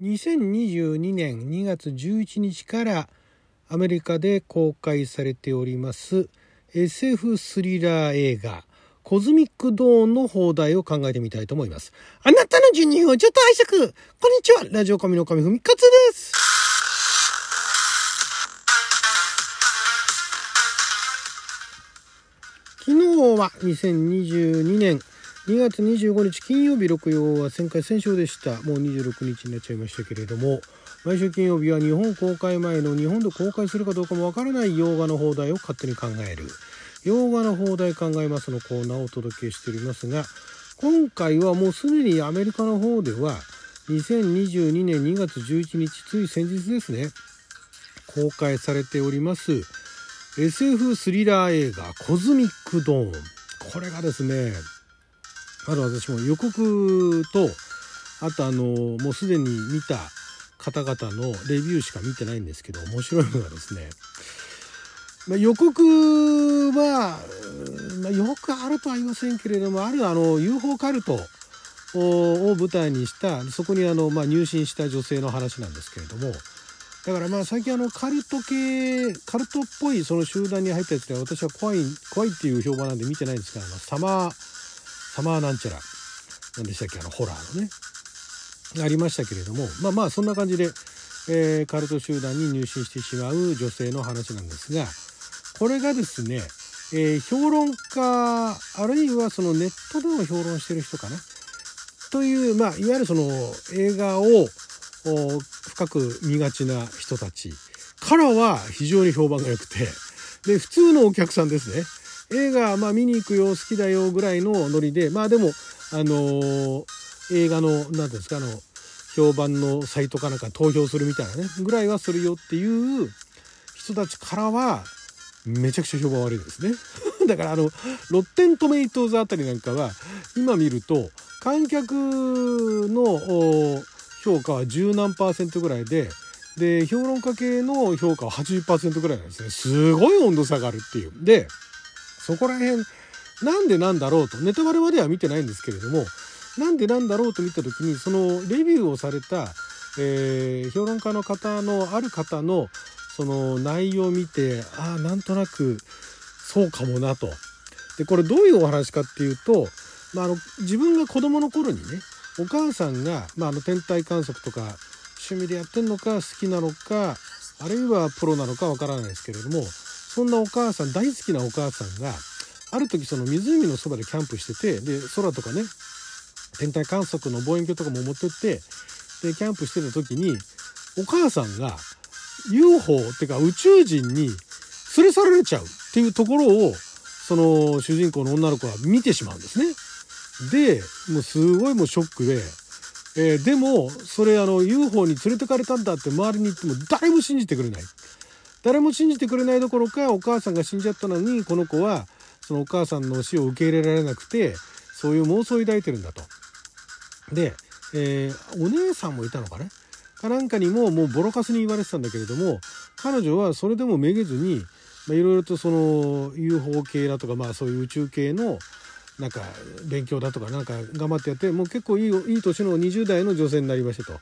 2022年2月11日からアメリカで公開されております SF スリラー映画コズミックドーンの放題を考えてみたいと思います。あなたの12分をちょっと拝借。こんにちは。ラジオ神の神ふみかつです。昨日は2022年2月25日金曜日6曜は旋回戦勝でした。もう26日になっちゃいましたけれども。毎週金曜日は日本公開前の日本で公開するかどうかもわからない洋画の放題を勝手に考える。洋画の放題考えますのコーナーをお届けしておりますが今回はもうすでにアメリカの方では2022年2月11日つい先日ですね公開されております SF スリラー映画「コズミック・ドーン」これがですねまだ私も予告とあとあのもうすでに見た方々のレビューしか見てないんですけど面白いのがですね、まあ、予告は、まあ、よくあるとは言いませんけれどもあるあの UFO カルトを舞台にしたそこにあの、まあ、入信した女性の話なんですけれどもだからまあ最近あのカルト系カルトっぽいその集団に入ったやつでは私は怖い怖いっていう評判なんで見てないんですがサマーサマーなんちゃら。何でしたっけ？あのホラーのね。ありましたけれども。まあまあそんな感じで、えー、カルト集団に入信してしまう女性の話なんですがこれがですね、えー、評論家あるいはそのネットでも評論してる人かな？という、まあ、いわゆるその映画を深く見がちな人たちからは非常に評判が良くて。で普通のお客さんですね。映画、まあ、見に行くよ好きだよぐらいのノリでまあでもあのー、映画の何ていうんですかあの評判のサイトかなんか投票するみたいなねぐらいはするよっていう人たちからはめちゃくちゃ評判悪いですね。だからあのロッテントメイトーズあたりなんかは今見ると観客の評価は十何パーセントぐらいでで評論家系の評価は80%ぐらいなんですね。すごい温度差があるっていう。でそこら辺なんでなんだろうとネタバレまでは見てないんですけれどもなんでなんだろうと見た時にそのレビューをされた、えー、評論家の方のある方のその内容を見てああなんとなくそうかもなと。でこれどういうお話かっていうと、まあ、あの自分が子供の頃にねお母さんが、まあ、あの天体観測とか趣味でやってんのか好きなのかあるいはプロなのかわからないですけれどもそんなお母さん大好きなお母さんがある時その湖のそばでキャンプしててで空とかね天体観測の望遠鏡とかも持ってってでキャンプしてた時にお母さんが UFO ってか宇宙人に連れ去られちゃうっていうところをその主人公の女の子は見てしまうんですね。でもうすごいもうショックで、えー、でもそれあの UFO に連れてかれたんだって周りに言っても誰も信じてくれない。誰も信じてくれないどころかお母さんが死んじゃったのにこの子はそのお母さんの死を受け入れられなくてそういう妄想を抱いてるんだと。で、えー、お姉さんもいたのかね？かなんかにももうボロカスに言われてたんだけれども彼女はそれでもめげずにいろいろとその UFO 系だとかまあそういう宇宙系のなんか勉強だとかなんか頑張ってやってもう結構いいいい年の20代の女性になりましたと。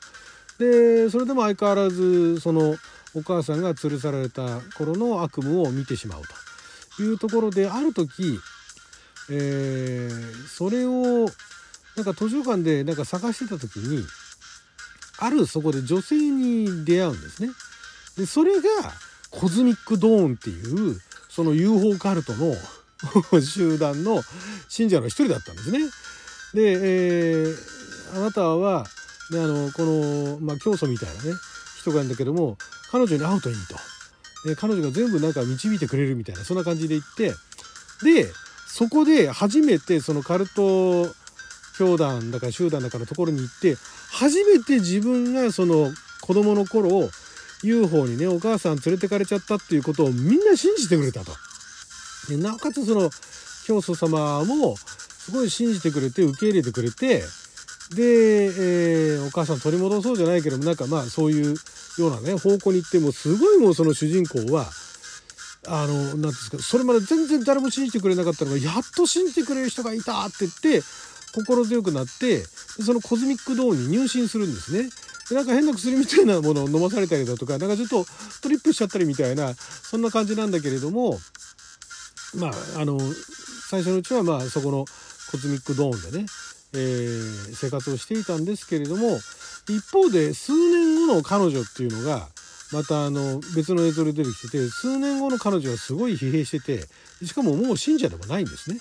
でそれでも相変わらずそのお母さんが吊るされた頃の悪夢を見てしまうというところである時、えー、それをなんか図書館でなんか探してた時にあるそこで女性に出会うんですね。でそれがコズミックドーンっていうその UFO カルトの 集団の信者の一人だったんですね。で、えー、あなたは、ね、あのこの、まあ、教祖みたいなね人がいるんだけども彼女に会うといいと。で彼女が全部なんか導いてくれるみたいなそんな感じで言ってでそこで初めてそのカルト教団だから集団だからところに行って初めて自分がその子供の頃 UFO にねお母さん連れてかれちゃったっていうことをみんな信じてくれたと。でなおかつその教祖様もすごい信じてくれて受け入れてくれてで、えー、お母さん取り戻そうじゃないけどもなんかまあそういうようなね方向に行ってもすごいもうその主人公はあの何ですかそれまで全然誰も信じてくれなかったのがやっと信じてくれる人がいたって言って心強くなってそのコズミックドーンに入信するんですね。でなんか変な薬みたいなものを飲まされたりだとかなんかちょっとトリップしちゃったりみたいなそんな感じなんだけれどもまああの最初のうちはまあそこのコズミックドーンでね、えー、生活をしていたんですけれども一方で数年後の彼女っていうのがまたあの別の映像で出てきてて数年後の彼女はすごい疲弊しててしかももう信者でもないんですね。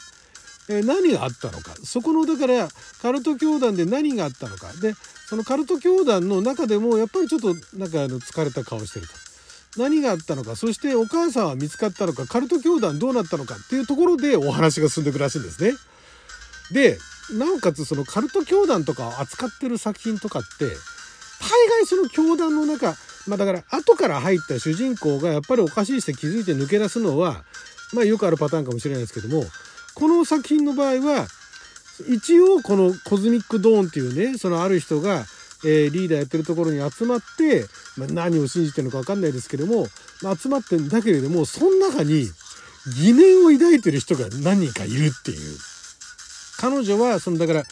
え何があったのかそこのだからカルト教団で何があったのかでそのカルト教団の中でもやっぱりちょっとなんかあの疲れた顔してると。何があったのかそしてお母さんは見つかったのかカルト教団どうなったのかっていうところでお話が進んでいくらしいんですね。でなおかつそのカルト教団とかを扱ってる作品とかって大概その教団の中まあだから後から入った主人公がやっぱりおかしいして気づいて抜け出すのはまあよくあるパターンかもしれないですけどもこの作品の場合は一応このコズミックドーンっていうねそのある人が、えー、リーダーやってるところに集まって、まあ、何を信じてるのか分かんないですけども、まあ、集まってんだけれどもその中に疑念を抱いてる人が何人かいるっていう。彼女はそのだから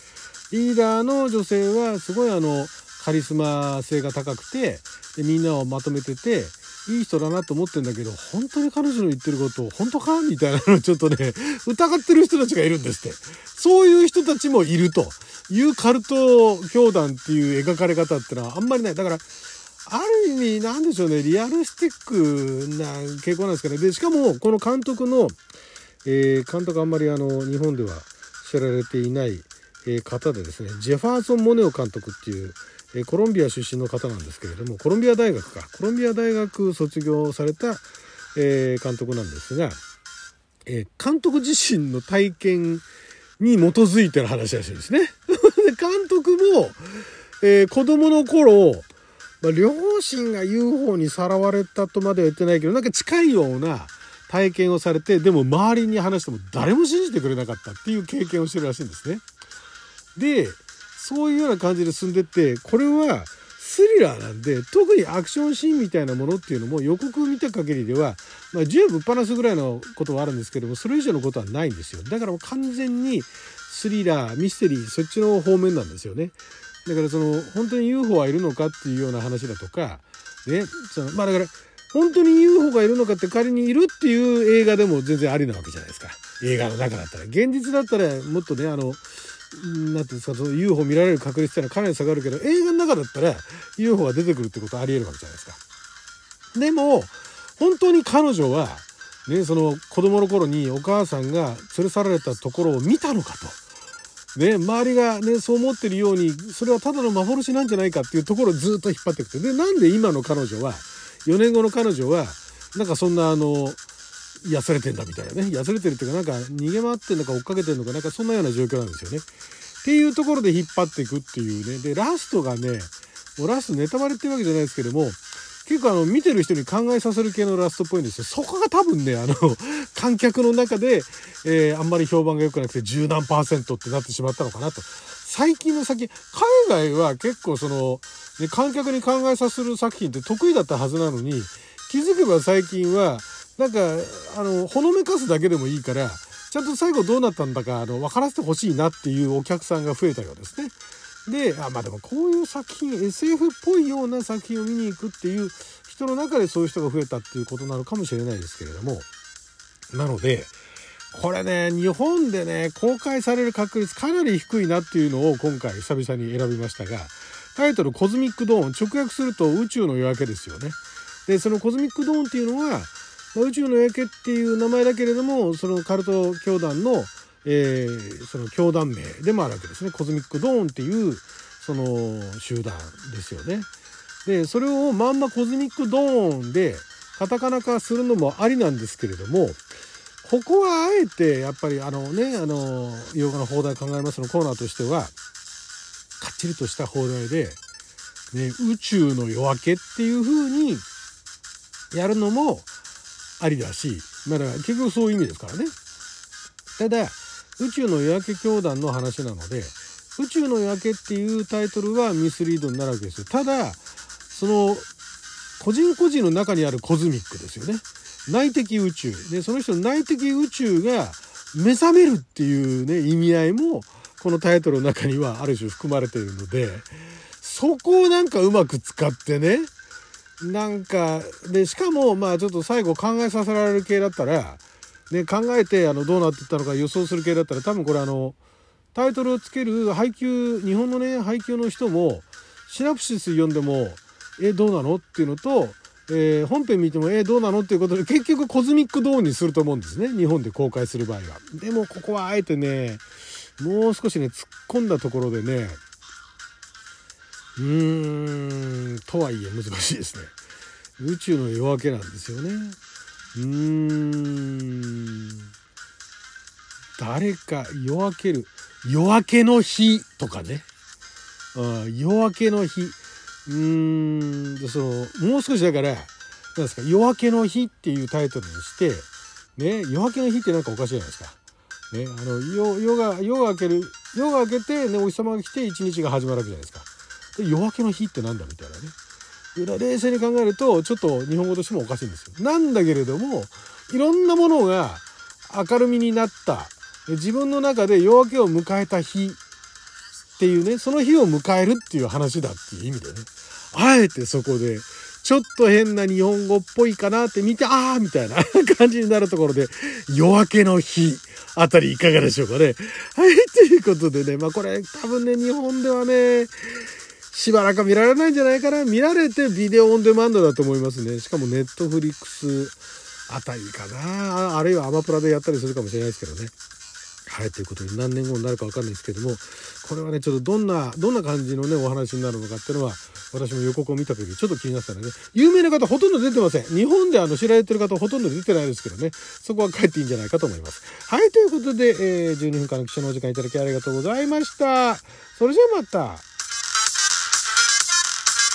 リーダーの女性はすごいあのカリスマ性が高くてでみんなをまとめてていい人だなと思ってんだけど本当に彼女の言ってること本当か？みたいなのちょっとね 疑ってる人たちがいるんですって。そういう人たちもいるというカルト教団っていう描かれ方ってのはあんまりない。だからある意味なんでしょうねリアルスティックな傾向なんですかね。でしかもこの監督の、えー、監督あんまりあの日本では知られていない、方でですねジェファーソン・モネオ監督っていうコロンビア出身の方なんですけれどもコロンビア大学かコロンビア大学卒業された、監督なんですが、監督自身の体験に基づいてる話らしいですね。監督も、えー、子供の頃、まあ、両親が UFO にさらわれたとまでは言ってないけどなんか近いような体験をされてでも周りに話しても誰も信じてくれなかったっていう経験をしてるらしいんですね。でそういうような感じで進んでってこれはスリラーなんで特にアクションシーンみたいなものっていうのも予告を見た限りでは、まあ、銃ぶっ放すぐらいのことはあるんですけどもそれ以上のことはないんですよだからもう完全にスリラーミステリーそっちの方面なんですよねだからその本当に UFO はいるのかっていうような話だとかねそのまあだから本当に UFO がいるのかって仮にいるっていう映画でも全然ありなわけじゃないですか映画の中だったら現実だったらもっとねあのなんていうんですかその UFO 見られる確率っていうのはかなり下がるけど映画の中だったら UFO が出てくるってことはありえるわけじゃないですか。でも本当に彼女はねその子供の頃にお母さんが連れ去られたところを見たのかと。ね、周りがねそう思ってるようにそれはただの幻なんじゃないかっていうところをずっと引っ張っていくてでなんで今の彼女は4年後の彼女はなんかそんなあの痩せれてんだみたいなね痩せれてるっていうかなんか逃げ回ってんのか追っかけてんのかなんかそんなような状況なんですよね。っていうところで引っ張っていくっていうねでラストがねもうラストネタバレっていうわけじゃないですけども結構あの見てる人に考えさせる系のラストっぽいんですよそこが多分ねあの 観客の中で、えー、あんまり評判が良くなくて十何パーセントってなってしまったのかなと最近の先海外は結構その、ね、観客に考えさせる作品って得意だったはずなのに気づけば最近はなんかあのほのめかすだけでもいいからちゃんと最後どうなったんだかあの分からせてほしいなっていうお客さんが増えたようですね。であまあでもこういう作品 SF っぽいような作品を見に行くっていう人の中でそういう人が増えたっていうことなのかもしれないですけれどもなのでこれね日本でね公開される確率かなり低いなっていうのを今回久々に選びましたがタイトル「コズミック・ドーン」直訳すると宇宙の夜明けですよね。でその Cosmic Dawn っていうのは、宇宙の夜明けっていう名前だけれどもそのカルト教団の、えー、その教団名でもあるわけですね Cosmic Dawn っていうその集団ですよね。でそれをまんま Cosmic Dawn でカタカナ化するのもありなんですけれどもここはあえてやっぱりあのねあの洋画の邦題考えますのコーナーとしてはかっちりとした放題で、ね、宇宙の夜明けっていう風にやるのもありだし、まあ、だから結局そういう意味ですからね。ただ宇宙の夜明け教団の話なので宇宙の夜明けっていうタイトルはミスリードになるわけですよ。ただその個人個人の中にあるコズミックですよね。内的宇宙でその人の内的宇宙が目覚めるっていうね意味合いもこのタイトルの中にはある種含まれているのでそこをなんかうまく使ってね、なんか、で、しかも、まあちょっと最後考えさせられる系だったら、ね、考えて、あの、どうなっていったのか予想する系だったら、多分これあの、タイトルをつける配給、日本のね、配給の人も、シナプシス読んでも、え、どうなのっていうのと、えー、本編見ても、え、どうなのっていうことで、結局コズミックドーンにすると思うんですね。日本で公開する場合は。でも、ここはあえてね、もう少しね、突っ込んだところでね、うーん、とはいえ難しいですね。宇宙の夜明けなんですよね。うーん。誰か夜明ける。夜明けの日とかね。あ夜明けの日。うーん、その、もう少しだから、なんですか、夜明けの日っていうタイトルにして、ね、夜明けの日ってなんかおかしいじゃないですか。ね、あの、夜、夜が、夜が明ける、夜が明けて、ね、お日様が来て一日が始まるわけじゃないですか。で夜明けの日ってなんだみたいなね。冷静に考えると、ちょっと日本語としてもおかしいんですよ。なんだけれども、いろんなものが明るみになった、自分の中で夜明けを迎えた日っていうね、その日を迎えるっていう話だっていう意味でね。あえてそこで、ちょっと変な日本語っぽいかなって見て、ああみたいな 感じになるところで、夜明けの日あたりいかがでしょうかね。はい、ということでね、まあこれ多分ね、日本ではね、しばらく見られないんじゃないかな。見られてビデオオンデマンドだと思いますね。しかもネットフリックスあたりかな。あるいはアマプラでやったりするかもしれないですけどね。はい、ということで何年後になるかわかんないですけども、これはね、ちょっとどんな、どんな感じのね、お話になるのかっていうのは、私も予告を見た時ちょっと気になったので、ね、有名な方ほとんど出てません。日本であの知られてる方ほとんど出てないですけどね、そこは帰っていいんじゃないかと思います。はい、ということで、えー、12分間の記者のお時間いただきありがとうございました。それじゃあまた。